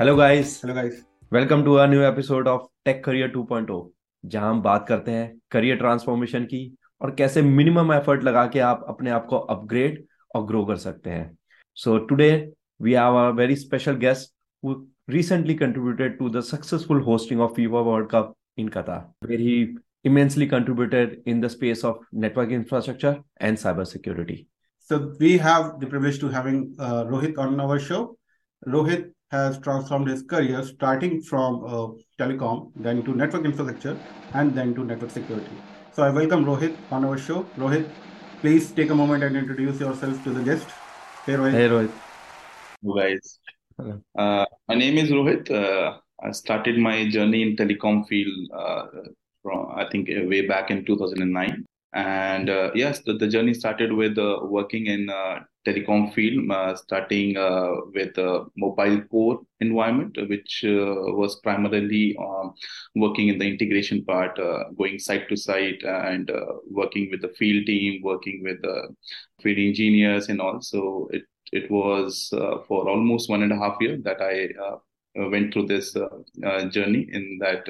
Hello guys hello guys welcome to a new episode of tech career 2.0 जहाँ हम बात करते हैं करियर ट्रांसफॉर्मेशन की और कैसे मिनिमम एफर्ट लगा के आप अपने आप को अपग्रेड और ग्रो कर सकते हैं so today we have a very special guest who recently contributed to the successful hosting of FIFA World Cup in Qatar, where he immensely contributed in the space of network infrastructure and cybersecurity. So we have the privilege to having uh, Rohit on our show. Rohit has transformed his career starting from uh, telecom, then to network infrastructure, and then to network security. So I welcome Rohit on our show. Rohit, please take a moment and introduce yourself to the guest. Hey Rohit. Hey Rohit. Hello guys. Hello. Uh, my name is Rohit. Uh, I started my journey in telecom field uh, from I think way back in 2009 and uh, yes the, the, journey started with uh, working in uh, telecom field uh, starting uh, with a mobile core environment which uh, was primarily um, working in the integration part going site to site and working with the field team working with the field engineers and also it it was for almost one and a half year that i went through this journey in that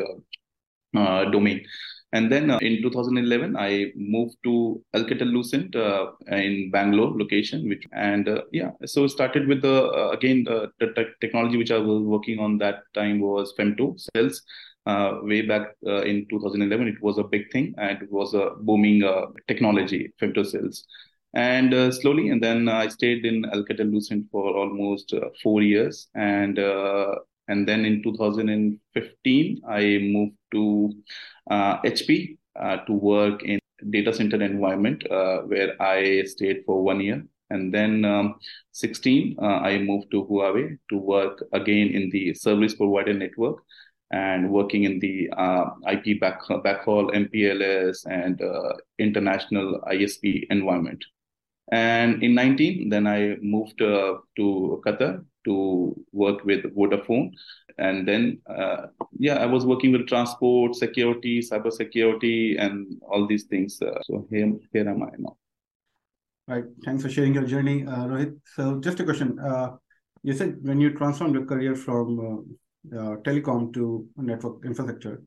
domain and then uh, in 2011, I moved to Alcatel Lucent uh, in Bangalore location, which and uh, yeah, so started with the uh, again the, the te- technology which I was working on that time was femto cells. Uh, way back uh, in 2011, it was a big thing and it was a booming technology, femto cells. And slowly, and then I stayed in Alcatel Lucent for almost four years, and and then in 2015, I moved to uh, HP uh, to work in data center environment uh, where I stayed for one year. And then um, 16, uh, I moved to Huawei to work again in the service provider network and working in the uh, IP back, backhaul, MPLS, and uh, international ISP environment. And in 19, then I moved to Qatar to work with Vodafone. And then, uh, yeah, I was working with transport, security, cyber security, and all these things. Uh, so here, here am I now. Right. Thanks for sharing your journey, uh, Rohit. So just a question. Uh, you said when you transformed your career from uh, uh, telecom to network infrastructure,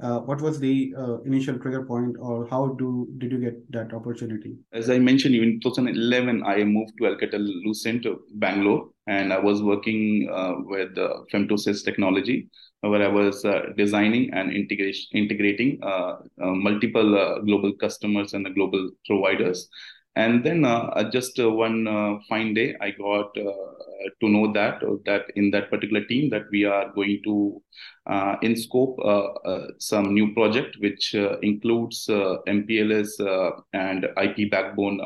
uh, what was the uh, initial trigger point or how do did you get that opportunity? As i mentioned in 2011 i moved to alcatel lucent bangalore and i was working uh, with uh, femtocells technology where i was uh, designing and integration integrating uh, multiple global customers and the global providers and then uh, uh, just uh, one fine day i got to know that that in that particular team that we are going to uh, in scope uh, uh, some new project which includes MPLS and IP backbone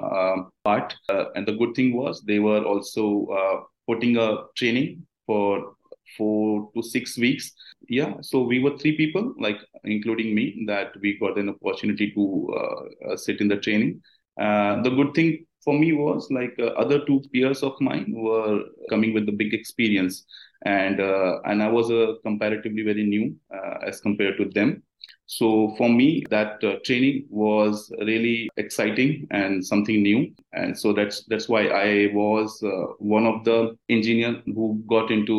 part. and the good thing was they were also putting a training for four to six weeks. Yeah, so we were three people, like including me, that we got an opportunity to sit in the training. The good thing for me was like uh, other two peers of mine were coming with the big experience. And uh, and i was uh, comparatively very new uh, as compared to them. So for me that uh, training was really exciting and something new. And so that's that's why i was uh, one of the engineer who got into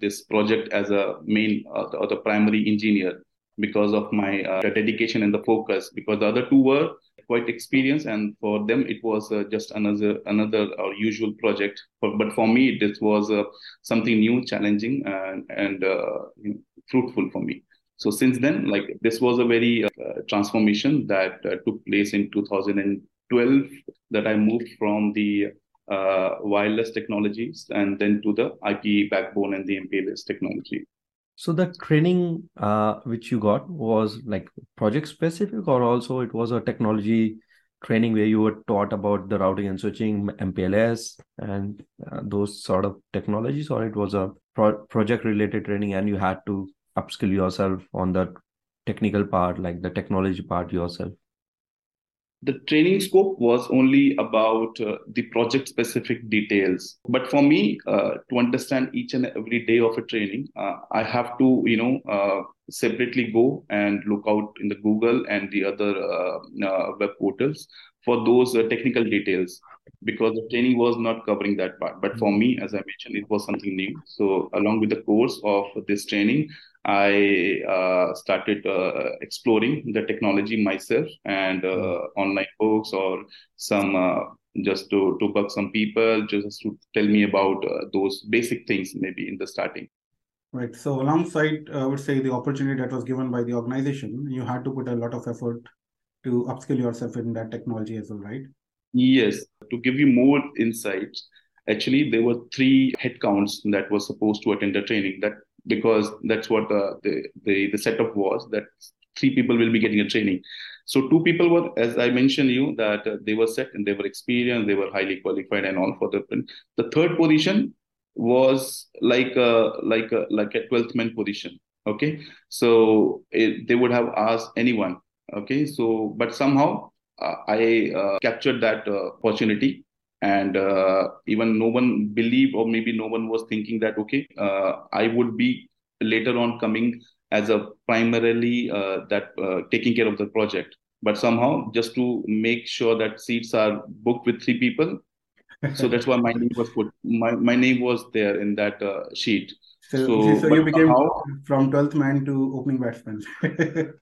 this project as a main or the primary engineer because of my dedication and the focus because the other two were quite experienced and for them it was uh, just another another our usual project. But, but for me this was uh, something new challenging and, and uh, fruitful for me. So since then like this was a very uh, transformation that uh, took place in 2012 that i moved from the uh, wireless technologies and then to the ip backbone and the mpls technology so the training uh, which you got was like project specific, or also it was a technology training where you were taught about the routing and switching, MPLS, and uh, those sort of technologies, or it was a pro- project related training and you had to upskill yourself on the technical part, like the technology part yourself the training scope was only about uh, the project specific details. But for me uh, to understand each and every day of a training uh, i have to you know uh, separately go and look out in the google and the other uh, uh, web portals for those uh, technical details because the training was not covering that part. But for me, as I mentioned, it was something new. So along with the course of this training, I uh, started uh, exploring the technology myself and uh, mm-hmm. online books or some uh, just to to bug some people, just to tell me about uh, those basic things maybe in the starting. Right. So alongside, I would say the opportunity that was given by the organization, you had to put a lot of effort to upskill yourself in that technology as well, right? Yes. To give you more insights, actually there were three headcounts that were supposed to attend the training. That because that's what the the the, the setup was that three people will be getting a training. So two people were, as I mentioned you, that uh, they were set and they were experienced, they were highly qualified and all for the. The third position was like a like a like a twelfth man position. Okay, so it, they would have asked anyone. Okay, so but somehow uh, I uh, captured that uh, opportunity. And uh, even no one believed or maybe no one was thinking that okay uh, i would be later on coming as a primarily uh, that uh, taking care of the project. But somehow just to make sure that seats are booked with three people so that's why my name was put my, my name was there in that uh, sheet. So, so, so you became somehow, from 12th man to opening batsman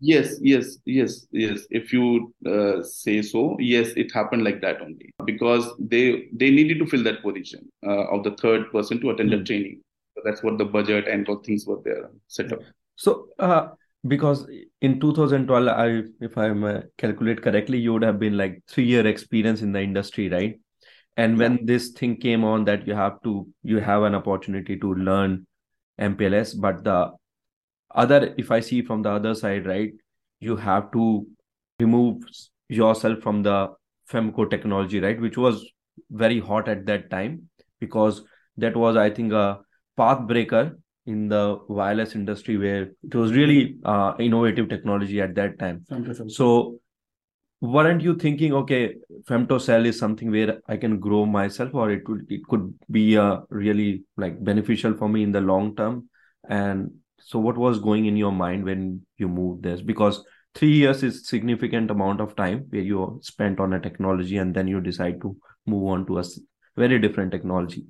yes yes yes yes if you uh, say so yes it happened like that only because they they needed to fill that position uh, of the third person to attend mm. the hmm. training so that's what the budget and all things were there set up so uh, because in 2012 i if i calculate correctly you would have been like 3 year experience in the industry right and when yeah. this thing came on that you have to you have an opportunity to learn mpls but the other if i see from the other side right you have to remove yourself from the femto technology right which was very hot at that time because that was i think a path breaker in the wireless industry where it was really uh, innovative technology at that time. So weren't you thinking okay femtocell is something where i can grow myself or it would it could be a really like beneficial for me in the long term? And so what was going in your mind when you moved this because three years is significant amount of time where you spent on a technology and then you decide to move on to a very different technology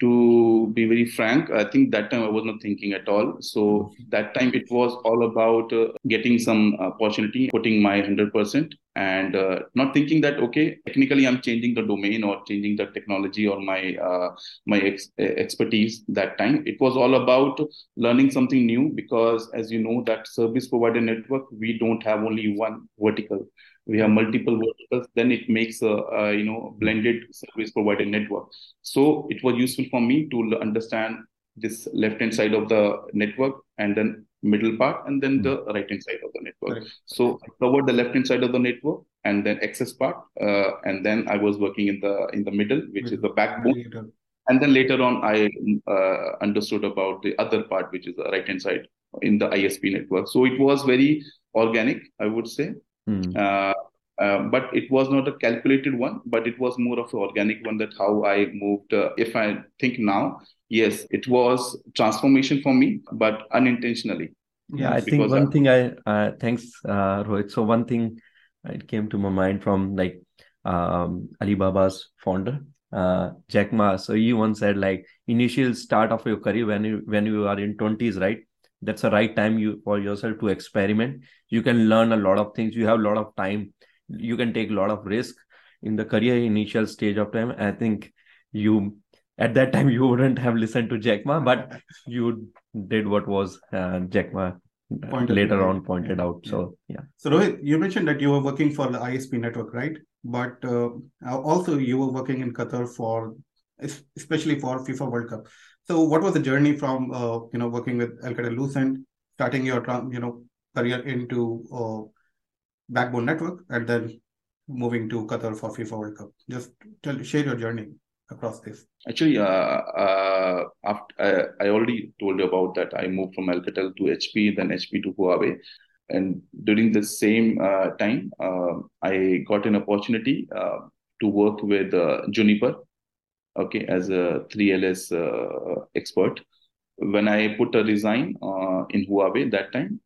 to be very frank i think that time i was not thinking at all. So that time it was all about uh, getting some opportunity putting my 100% and uh, not thinking that okay technically i'm changing the domain or changing the technology or my uh, my ex- expertise that time. It was all about learning something new because as you know that service provider network we don't have only one vertical we have multiple verticals then it makes a, a, you know blended service provider network so it was useful for me to understand this left hand side of the network and then middle part and then the hmm. right hand side of the network right. so i covered the left hand side of the network and then access part uh, and then i was working in the in the middle which middle. is the backbone and then later on i uh, understood about the other part which is the right hand side in the isp network so it was very organic i would say Mm. Uh, uh, but it was not a calculated one, but it was more of an organic one. That how I moved. Uh, if I think now, yes, it was transformation for me, but unintentionally. Yeah, I think one I, thing I uh, thanks uh, Rohit. So one thing it came to my mind from like um, Alibaba's founder uh, Jack Ma. So he once said like initial start of your career when you when you are in twenties, right? that's the right time you for yourself to experiment you can learn a lot of things you have a lot of time you can take a lot of risk in the career initial stage of time. I think you at that time you wouldn't have listened to jack ma but you did what was uh, jack ma pointed later on pointed out. So yeah. So rohit you mentioned that you were working for the isp network right? But uh, also you were working in qatar for especially for fifa world cup. So, what was the journey from uh, you know working with Alcatel Lucent, starting your you know career into uh, Backbone Network, and then moving to Qatar for FIFA World Cup? Just tell, share your journey across this. Actually, uh, uh, after, I already told you about that. I moved from Alcatel to HP, then HP to Huawei. And during the same uh, time, uh, I got an opportunity uh, to work with uh, Juniper, okay, as a 3LS uh, expert. When I put a design uh, in Huawei that time,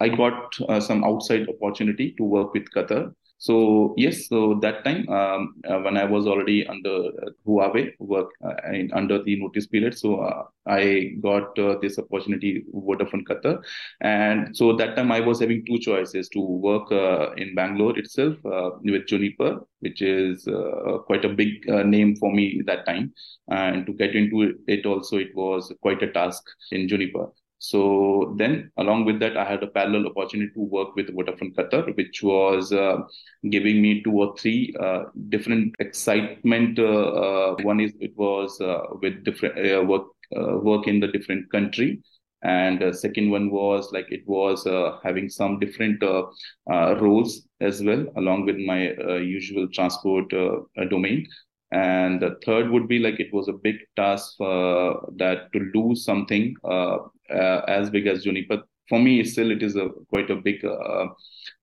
I got uh, some outside opportunity to work with Qatar So yes, so that time um, uh, when I was already under Huawei work uh, in, under the notice period, so uh, I got uh, this opportunity Vodafone Qatar, and so that time I was having two choices to work uh, in Bangalore itself uh, with Juniper, which is quite a big name for me that time, and to get into it also it was quite a task in Juniper. So then, along with that, I had a parallel opportunity to work with Vodafone Qatar, which was uh, giving me two or three uh, different excitement. Uh, uh one is it was uh, with different uh, work work in the different country, and second one was like it was having some different roles as well, along with my usual transport domain. And the third would be like it was a big task that to lose something uh, as big as Juniper. For me, still it is a quite a big uh,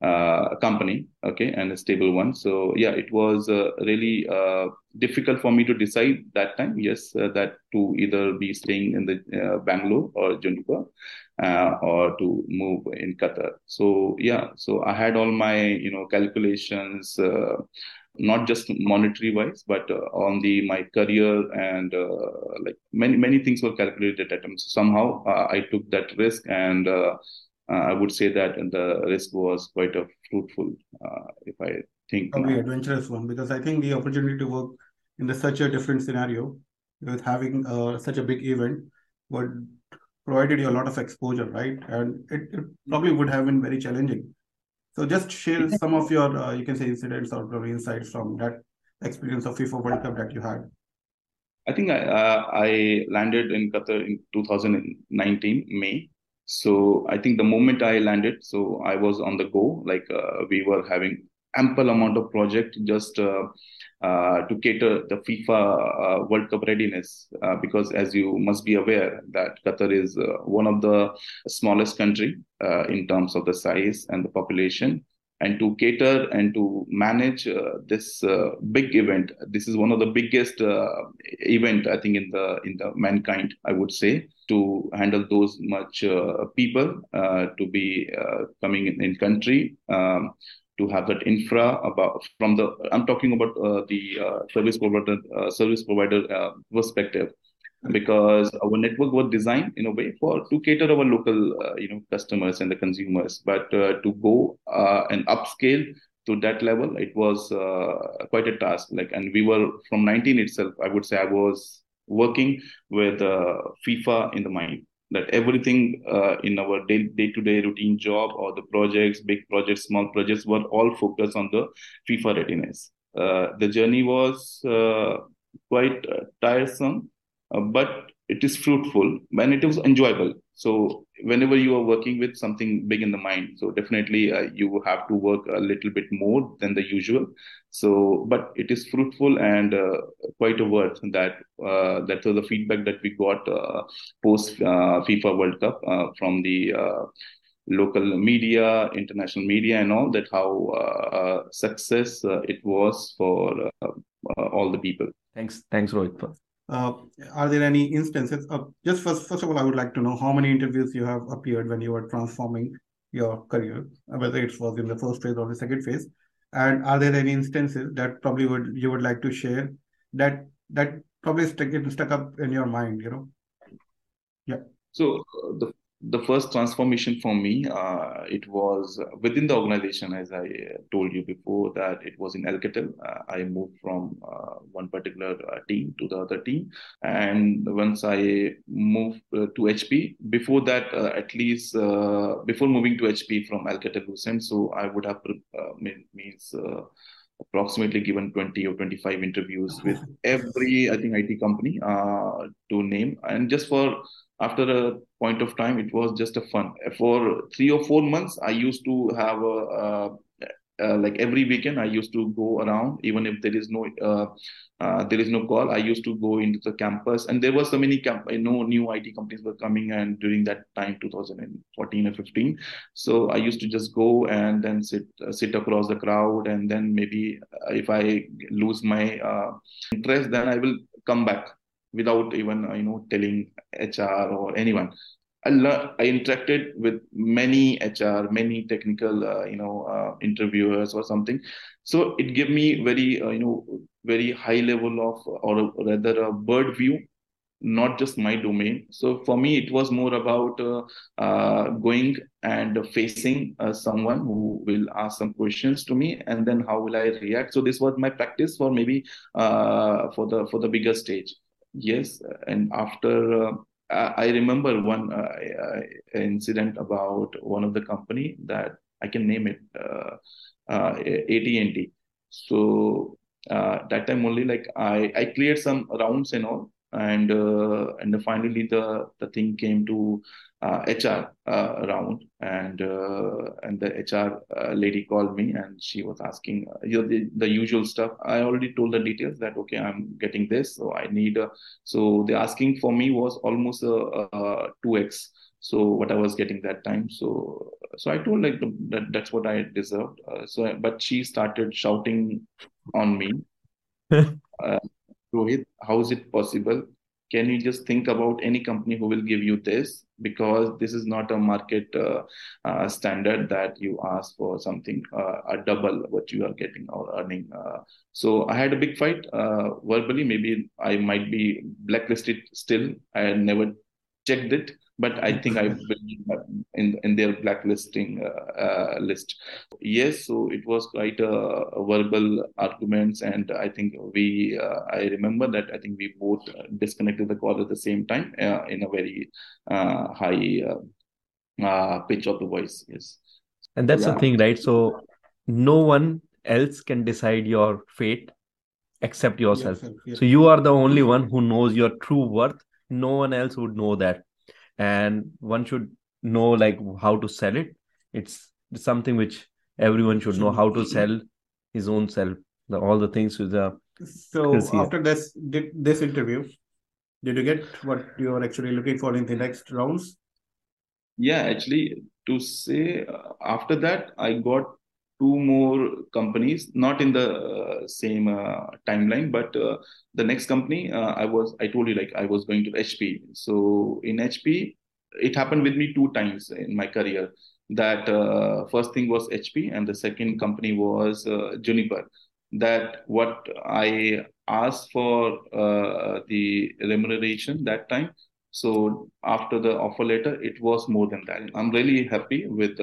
uh, company, okay, and a stable one. So yeah, it was really difficult for me to decide that time. Yes, that to either be staying in the Bangalore or Juniper. Uh, or to move in Qatar. So yeah, so I had all my you know calculations, uh, not just monetary wise, but uh, on the my career and uh, like many many things were calculated at times. Somehow uh, I took that risk, and uh, uh, I would say that the risk was quite a fruitful, uh, if I think. Probably now. adventurous one because I think the opportunity to work in the, such a different scenario with having such a big event would provided you a lot of exposure, right? And it, it probably would have been very challenging so just share some of your, uh, you can say, incidents or probably insights from that experience of FIFA World Cup that you had. I think I, uh, I landed in Qatar in 2019 May. So I think the moment I landed, so I was on the go. Like uh, we were having ample amount of project just uh, uh, to cater the FIFA uh, World Cup readiness. Uh, because as you must be aware that Qatar is uh, one of the smallest country uh, in terms of the size and the population. And to cater and to manage this big event, this is one of the biggest event I think in the in the mankind. I would say to handle those much people to be coming in, in country. Um, to have that infra about from the i'm talking about uh, the uh, service provider uh, service provider uh, perspective. Because our network was designed in a way for to cater our local uh, you know customers and the consumers. But uh, to go and upscale to that level it was quite a task. Like and we were from 19 itself i would say i was working with fifa in the mind that everything uh, in our day, day-to-day routine job or the projects big projects small projects were all focused on the fifa readiness. Uh, the journey was uh, quite uh, tiresome uh, but it is fruitful and it was enjoyable so whenever you are working with something big in the mind so definitely uh, you have to work a little bit more than the usual. So but it is fruitful and uh, quite a worth that uh, that was the feedback that we got uh, post uh, fifa world cup uh, from the local media international media and all that how success it was for all the people. Thanks. Thanks rohit uh, are there any instances of just first first of all i would like to know how many interviews you have appeared when you were transforming your career whether it was in the first phase or the second phase? And are there any instances that probably would you would like to share that that probably stuck, stuck up in your mind you know? Yeah. So uh, the the first transformation for me, uh, it was within the organization, as I told you before, that it was in Alcatel. Uh, I moved from uh, one particular uh, team to the other team. And once I moved uh, to HP, before that, uh, at least before moving to HP from Alcatel Lucent, so I would have means approximately given 20 or 25 interviews with every i think it company uh, to name and just for after a point of time it was just a fun. For three or four months i used to have a, like every weekend i used to go around. Even if there is no uh, uh, there is no call i used to go into the campus. And there were so many camp you know new it companies were coming and during that time 2014 or 15 so i used to just go and then sit uh, sit across the crowd and then maybe if i lose my uh, interest then i will come back without even you know telling hr or anyone I I interacted with many HR, many technical, uh, you know, uh, interviewers or something. So it gave me very, uh, you know, very high level of, or rather a bird view not just my domain. So for me, it was more about uh, uh, going and facing uh, someone who will ask some questions to me, and then how will I react. So this was my practice for maybe for the for the bigger stage. Yes, and after. Uh, I remember one uh, incident about one of the company that I can name it AT&T. So that time only like I, I cleared some rounds and all and uh, and finally the the thing came to uh, HR uh, round, and uh, and the HR uh, lady called me, and she was asking uh, you know, the, the usual stuff. I already told the details that okay, I'm getting this, so I need. So the asking for me was almost a two x. So what I was getting that time, so so I told like that that's what I deserved. so but she started shouting on me. Rohit, how is it possible? Can you just think about any company who will give you this? Because this is not a market uh, uh, standard that you ask for something uh, a double what you are getting or earning. So I had a big fight verbally. Maybe I might be blacklisted still. I never checked it but I think I will in in their blacklisting uh, uh, list. Yes, so it was quite a, a, verbal arguments, and I think we uh, I remember that I think we both disconnected the call at the same time uh, in a very uh, high uh, pitch of the voice. Yes, and that's yeah. the thing, right? So no one else can decide your fate except yourself. Yes, yes. So you are the only one who knows your true worth. No one else would know that and one should know like how to sell it. It's something which everyone should know how to sell his own self the, all the things with the so after this did this interview did you get what you are actually looking for in the next rounds? Yeah actually to say uh, after that i got two more companies not in the uh, same uh, timeline but uh, the next company uh, i was i told you like i was going to hp so in hp it happened with me two times in my career. That uh, first thing was hp and the second company was uh, juniper. That what i asked for the remuneration that time. So after the offer letter it was more than that. I'm really happy with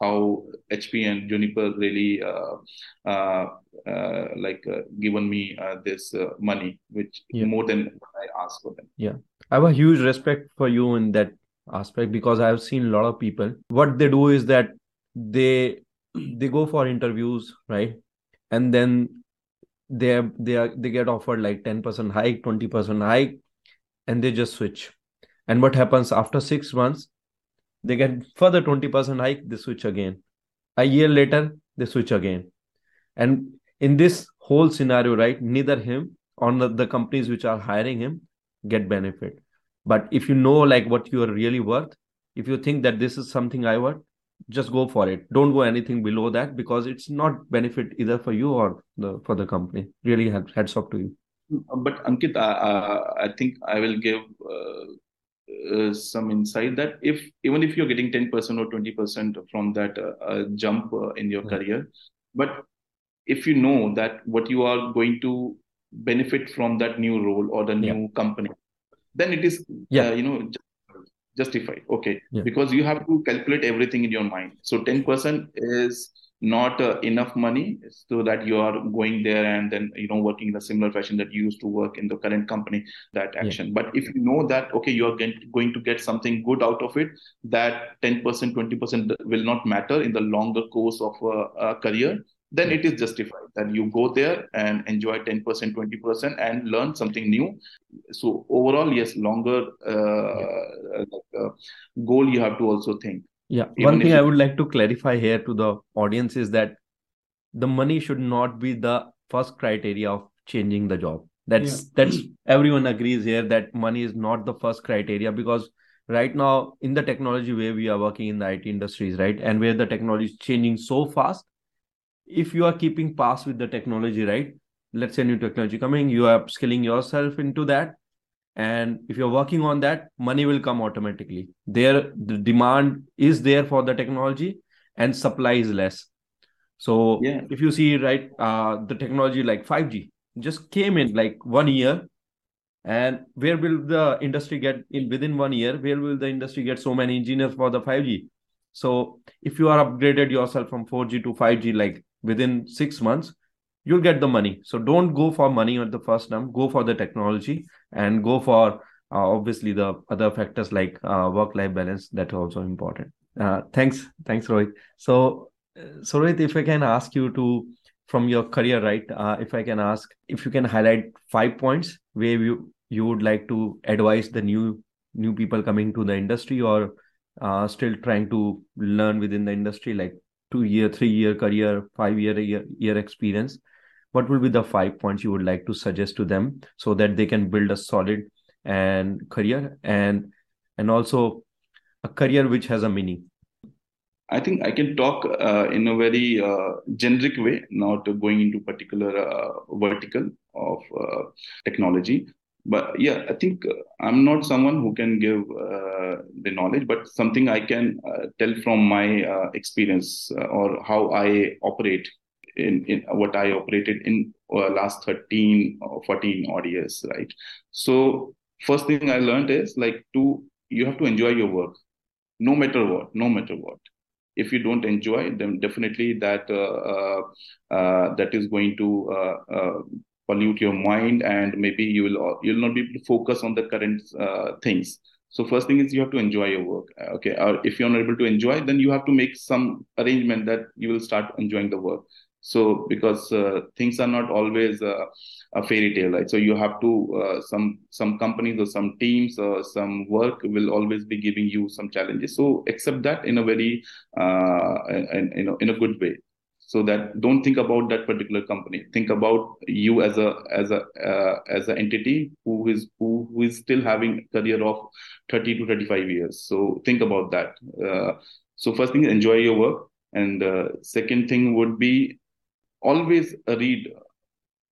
how HP and Juniper really uh, uh, uh, like uh, given me uh, this uh, money, which yeah. more than I asked for them. Yeah, I have a huge respect for you in that aspect because I've seen a lot of people. What they do is that they they go for interviews, right, and then they they are they get offered like ten percent hike, twenty percent hike, and they just switch. And what happens after six months? They get further 20% hike, they switch again. A year later, they switch again. And in this whole scenario, right, neither him or the companies which are hiring him get benefit. But if you know like what you are really worth, if you think that this is something I want, just go for it. Don't go anything below that because it's not benefit either for you or the for the company. Really heads up to you. But Ankit, uh, I think I will give uh, uh, some insight that if even if you're getting 10% or 20% from that uh, uh, jump uh, in your career but if you know that what you are going to benefit from that new role or the new yeah. company then it is yeah. you know justified. Okay. Yeah. because you have to calculate everything in your mind. So 10% is not uh, enough money so that you are going there and then you know working in a similar fashion that you used to work in the current company that action yeah. but if you know that okay you are going to get something good out of it that 10% 20% will not matter in the longer course of a, a career then it is justified that you go there and enjoy 10% 20% and learn something new so overall yes longer uh, yeah. uh, goal you have to also think yeah. Even One thing I would like to clarify here to the audience is that the money should not be the first criteria of changing the job. That's yeah. that's everyone agrees here that money is not the first criteria because right now in the technology where we are working in the IT industries, right, and where the technology is changing so fast, if you are keeping pace with the technology, right, let's say new technology coming, you are skilling yourself into that, and if you're working on that money will come automatically. There the demand is there for the technology and supply is less. So Yeah. if you see right uh, the technology like 5g just came in like one year and where will the industry get in within one year? Where will the industry get so many engineers for the 5g so if you are upgraded yourself from 4g to 5g like within six months you'll get the money. So don't go for money at the first time go for the technology and go for uh, obviously the other factors like uh, work life balance that's also important. Uh, thanks. Thanks rohit. So uh, so rohit if i can ask you to from your career right uh, if i can ask if you can highlight five points where you you would like to advise the new new people coming to the industry or uh, still trying to learn within the industry like two year three year career five year year, year experience what will be the five points you would like to suggest to them so that they can build a solid and career and and also a career which has a meaning I think I can talk uh, in a very uh, generic way, not going into particular uh, vertical of uh, technology. But yeah, I think uh, I'm not someone who can give uh, the knowledge, but something I can tell from my experience or how I operate in, in what I operated in uh, last 13 or 14 odd years, right? So first thing I learned is like to you have to enjoy your work, no matter what, no matter what. If you don't enjoy then definitely that uh, uh, uh, that is going to uh, uh, pollute your mind and maybe you will you'll not be able to focus on the current things. So first thing is you have to enjoy your work okay? Or if you're not able to enjoy then you have to make some arrangement that you will start enjoying the work so because uh, things are not always uh, a fairy tale right? So you have to uh, some some companies or some teams or some work will always be giving you some challenges. So accept that in a very uh, in, you know in a good way. So that don't think about that particular company. Think about you as a as a uh, as an entity who is who, who is still having a career of 30 to 35 years. So think about that. Uh, so first thing enjoy your work. And uh, second thing would be always read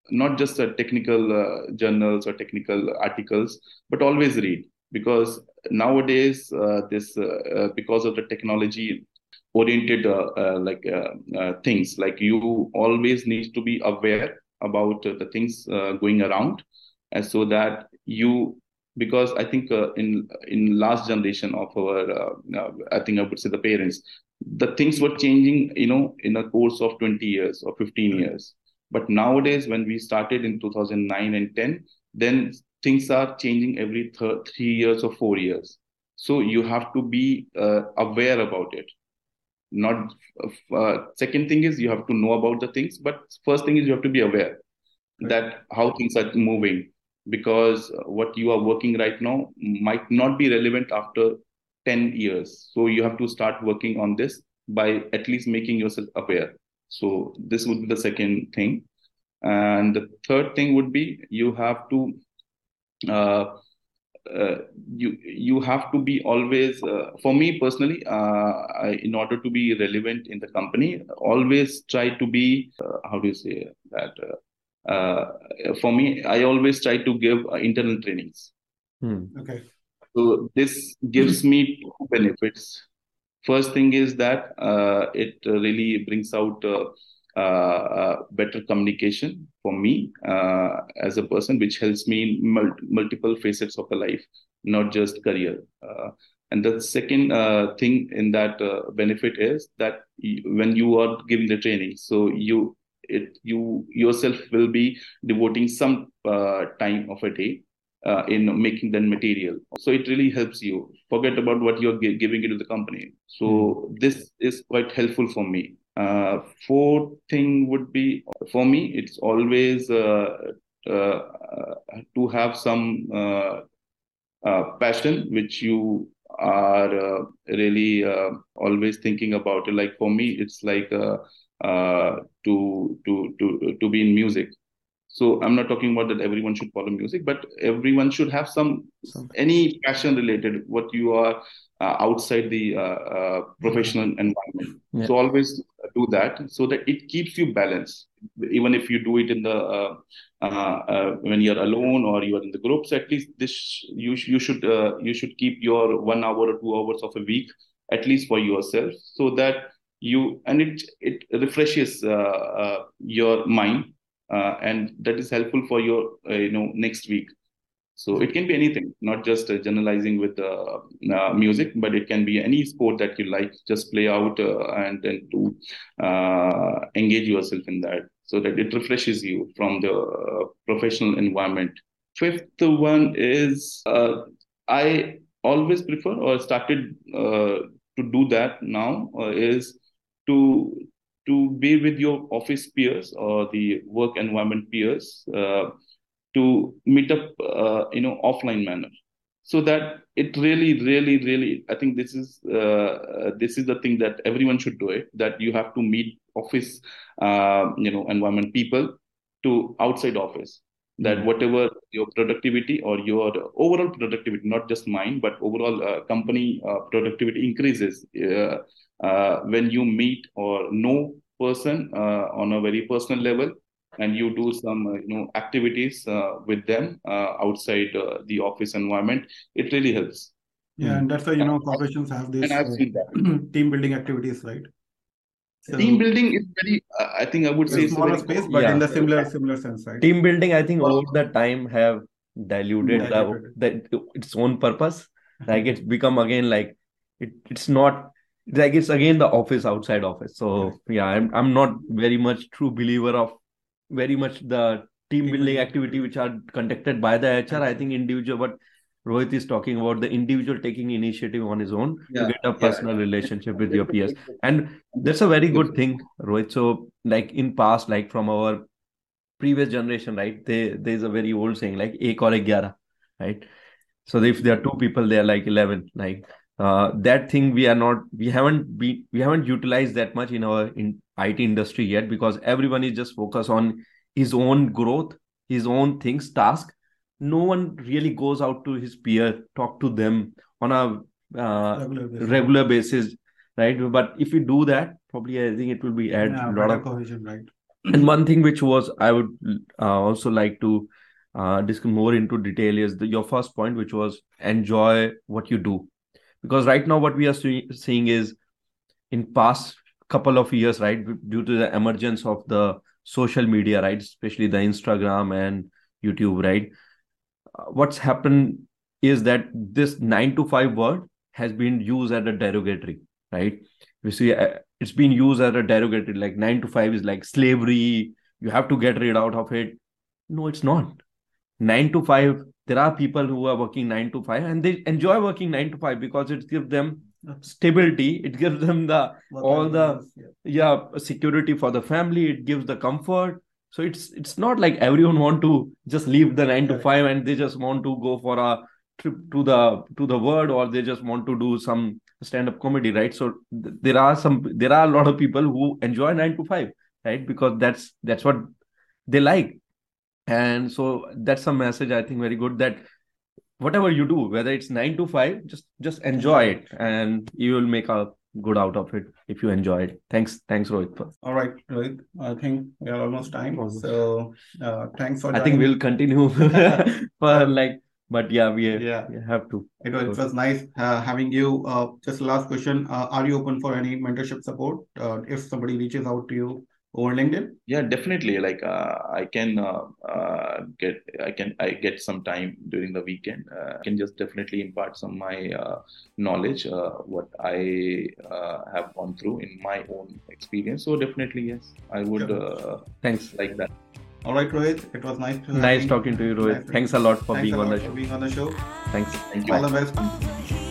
not just uh, technical uh, journals or technical articles but always read. Because nowadays uh, this uh, uh, because of the technology oriented uh, like things like you always need to be aware about the things going around. And so that you because i think in in last generation of our i think i would say the parents the things were changing you know in a course of 20 years or 15 years. But nowadays when we started in 2009 and 10 then things are changing every th- three years or four years. So you have to be uh, aware about it. Not uh, second thing is you have to know about the things but first thing is you have to be aware right. that how things are moving because what you are working right now might not be relevant after 10 years. So you have to start working on this by at least making yourself aware. So this would be the second thing. And the third thing would be you have to uh, uh, you you have to be always uh, for me personally uh, I, in order to be relevant in the company always try to be uh, how do you say that uh, for me i always try to give internal trainings. Hmm. okay so this gives me two benefits first thing is that it really brings out uh, better communication for me uh, as a person, which helps me in mul- multiple facets of the life, not just career. Uh, and the second thing in that benefit is that when you are giving the training, so you it you yourself will be devoting some time of a day uh, in making that material. So it really helps you forget about what you're giving it to the company. So mm. this is quite helpful for me. Uh, fourth thing would be for me, it's always uh, uh, to have some uh, uh, passion which you are uh, really always thinking about. Like for me, it's like to to to to be in music. So I'm not talking about that everyone should follow music, but everyone should have some any passion related what you are uh, outside the uh, uh, professional environment. Yeah. So always do that so that it keeps you balanced. even if you do it in the uh, uh, uh, when you're alone or you are in the groups at least this you you should uh, you should keep your one hour or two hours of a week at least for yourself so that you and it it refreshes your mind and that is helpful for your you know next week so it can be anything, not just uh, generalizing with uh, uh, music, but it can be any sport that you like. Just play out uh, and then to uh, engage yourself in that, so that it refreshes you from the uh, professional environment. Fifth one is I always prefer or started to do that now is to to be with your office peers or the work environment peers to meet up, uh, you know, offline manner. So that it really, really, really, I think this is uh, this is the thing that everyone should do it. That you have to meet office, uh, you know, environment people to outside office. That mm-hmm. whatever your productivity or your overall productivity, not just mine, but overall uh, company uh, productivity increases uh, when you meet or know person on a very personal level and you do some uh, you know activities uh, with them uh, outside the office environment it really helps. Yeah and that's why you know corporations have these team building activities right? So, team building is very uh, i think i would say smaller space but yeah. in the similar similar sense right? Team building i think over the time have diluted, diluted. The, the, its own purpose. Like it's become again like it, it's not like it's again the office outside office so yeah i'm, I'm not very much true believer of very much the team building activity which are conducted by the HR. I think individual, but Rohit is talking about the individual taking initiative on his own yeah. to get a personal yeah. relationship with your peers. And that's a very good thing, Rohit. So, like in past, like from our previous generation, right? They, there's a very old saying like ek or gyara, right? So if there are two people, they are like 11. Like uh, that thing we are not, we haven't been, we haven't utilized that much in our in IT industry yet because everyone is just focused on his own growth, his own things, task. No one really goes out to his peer, talk to them on a uh, regular, basis. regular, basis. right? But if you do that, probably I think it will be add yeah, a lot of cohesion, right? And one thing which was I would uh, also like to uh, discuss more into detail is the, your first point, which was enjoy what you do, because right now what we are see- seeing is in past couple of years right due to the emergence of the social media right especially the instagram and youtube right uh, what's happened is that this 9 to 5 word has been used as a derogatory right? We see uh, it's been used as a derogatory like 9 to 5 is like slavery you have to get rid out of it. No it's not. 9 to 5 there are people who are working 9 to 5 and they enjoy working 9 to 5 because it gives them stability. It gives them the what all the yeah. yeah security for the family. It gives the comfort. So it's it's not like everyone want to just leave the 9 to 5 and they just want to go for a trip to the to the world or they just want to do some stand up comedy right? So th- there are some there are a lot of people who enjoy 9 to 5 right? Because that's that's what they like and so that's a message i think very good that whatever you do whether it's 9 to 5 just just enjoy it and you will make a good out of it if you enjoy it. Thanks thanks rohit all right rohit i think we are almost time. So uh, thanks for i think we'll continue for like but yeah we, yeah. we have to. It was, it was nice uh, having you. Uh, just last question uh, are you open for any mentorship support uh, if somebody reaches out to you over LinkedIn? Yeah, definitely. Like uh, I can uh, uh, get, I can, I get some time during the weekend. Uh, I can just definitely impart some my uh, knowledge, uh, what I have gone through in my own experience. So definitely, yes, I would. Thanks. Like that. All right, Rohit. It was nice. To nice talking to you, Rohit. Nice Thanks a lot for Thanks being on the show. being on the show. Thanks. Thank you. All the best. Thank you.